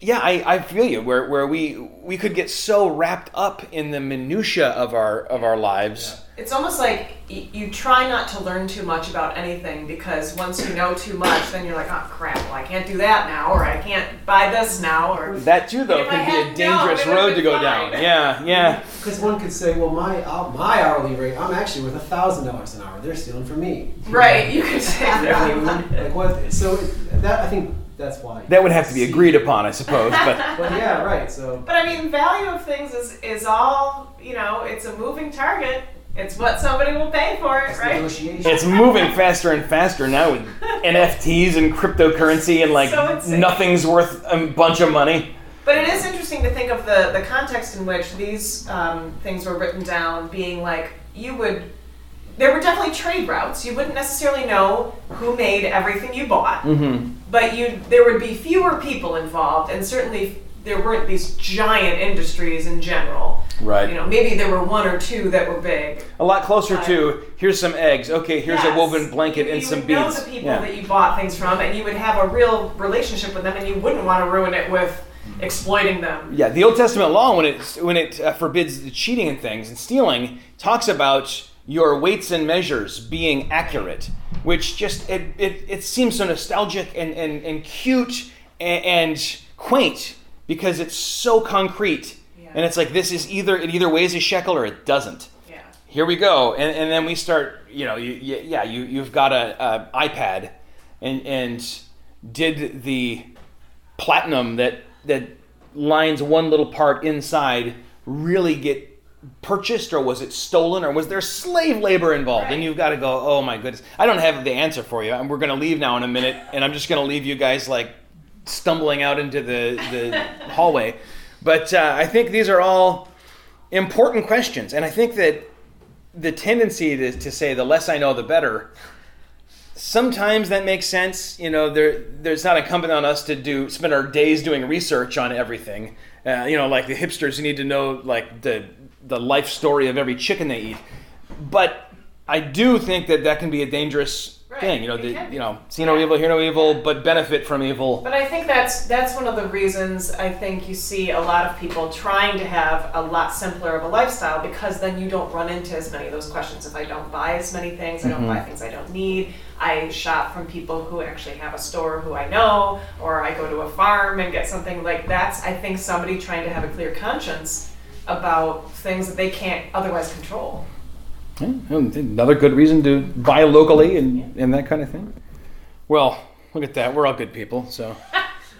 yeah, I, I feel you. Where, where we we could get so wrapped up in the minutia of our of our lives. It's almost like y- you try not to learn too much about anything because once you know too much, then you're like, oh crap, well I can't do that now, or I can't buy this now, or That too, though, If I can be had a dangerous known, it road would've to go been down. fine. Yeah, yeah. Because one could say, well, my uh, my hourly rate, I'm actually worth a thousand dollars an hour. They're stealing from me. right, you could say You know what I mean? that. like what? So it, that I think that's why. That would have to be agreed upon, I suppose. But [laughs] But yeah, right. So But I mean, value of things is is all you know. It's a moving target. It's what somebody will pay for it, it's right? negotiation. it's moving faster and faster now with [laughs] NFTs and cryptocurrency and like So nothing's worth a bunch of money. But it is interesting to think of the, the context in which these um, things were written down, being like you would. There were definitely trade routes. You wouldn't necessarily know who made everything you bought, Mm-hmm. but you there would be fewer people involved, and certainly there weren't these giant industries in general. Right. You know, maybe there were one or two that were big. A lot closer to here's some eggs. Okay, here's a woven blanket You- and you some would beads. know the people Yeah. that you bought things from, and you would have a real relationship with them, and you wouldn't want to ruin it with exploiting them. Yeah, the Old Testament law, when it when it uh, forbids the cheating and things and stealing, talks about your weights and measures being accurate, which just it it, it seems so nostalgic and and, and cute and, and quaint because it's so concrete, Yeah. and it's like this is either it either weighs a shekel or it doesn't. Yeah. Here we go, and, and then we start. You know, you, you, yeah, you you've got a, a iPad, and and did the platinum that that lines one little part inside really get purchased or was it stolen or was there slave labor involved and you've got to go oh my goodness i don't have the answer for you and we're going to leave now in a minute and i'm just going to leave you guys like stumbling out into the, the hallway but uh, i think these are all important questions and i think that the tendency to, to say the less i know the better sometimes that makes sense. You know, there there's not incumbent on us to do spend our days doing research on everything. Uh, you know, like the hipsters who need to know like the the life story of every chicken they eat. But I do think that that can be a dangerous Right, thing. You know, the, you know, see no evil, hear no evil, but benefit from evil. But I think that's that's one of the reasons I think you see a lot of people trying to have a lot simpler of a lifestyle because then you don't run into as many of those questions. If I don't buy as many things, I don't buy mm-hmm. things I don't need. I shop from people who actually have a store who I know, or I go to a farm and get something like that's I think somebody trying to have a clear conscience about things that they can't otherwise control. Yeah, Another good reason to buy locally and, and that kind of thing. Well, look at that. We're all good people. So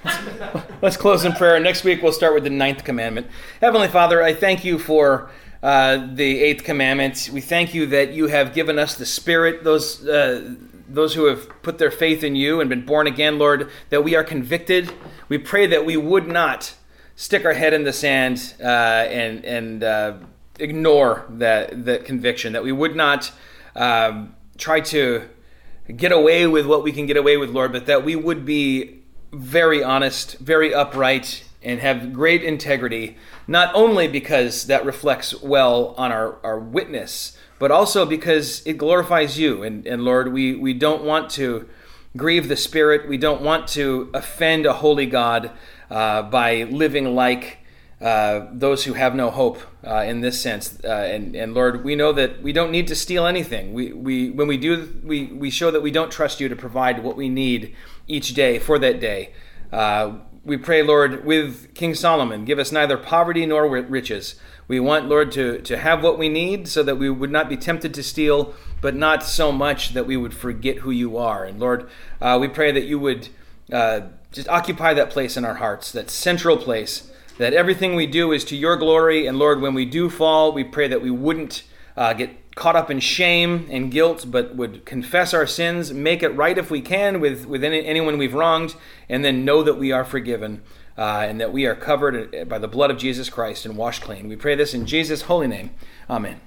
[laughs] let's close in prayer. Next week we'll start with the ninth commandment. Heavenly Father, I thank you for uh, the eighth commandment. We thank you that you have given us the Spirit, those. Uh, those who have put their faith in you and been born again, Lord, that we are convicted. We pray that we would not stick our head in the sand uh, and and uh, ignore that that conviction. That we would not um, try to get away with what we can get away with, Lord, but that we would be very honest, very upright, and have great integrity. Not only because that reflects well on our, our witness, but also because it glorifies you. And, and Lord, we, we don't want to grieve the Spirit. We don't want to offend a holy God uh, by living like uh, those who have no hope uh, in this sense. Uh, and, and Lord, we know that we don't need to steal anything. We, we, when we do, we, we show that we don't trust you to provide what we need each day for that day. Uh, we pray, Lord, with King Solomon, give us neither poverty nor riches. We want, Lord, to, to have what we need so that we would not be tempted to steal, but not so much that we would forget who you are. And Lord, uh, we pray that you would uh, just occupy that place in our hearts, that central place, that everything we do is to your glory. And Lord, when we do fall, we pray that we wouldn't uh, get caught up in shame and guilt, but would confess our sins, make it right if we can with, with any, anyone we've wronged, and then know that we are forgiven uh, and that we are covered by the blood of Jesus Christ and washed clean. We pray this in Jesus' holy name. Amen.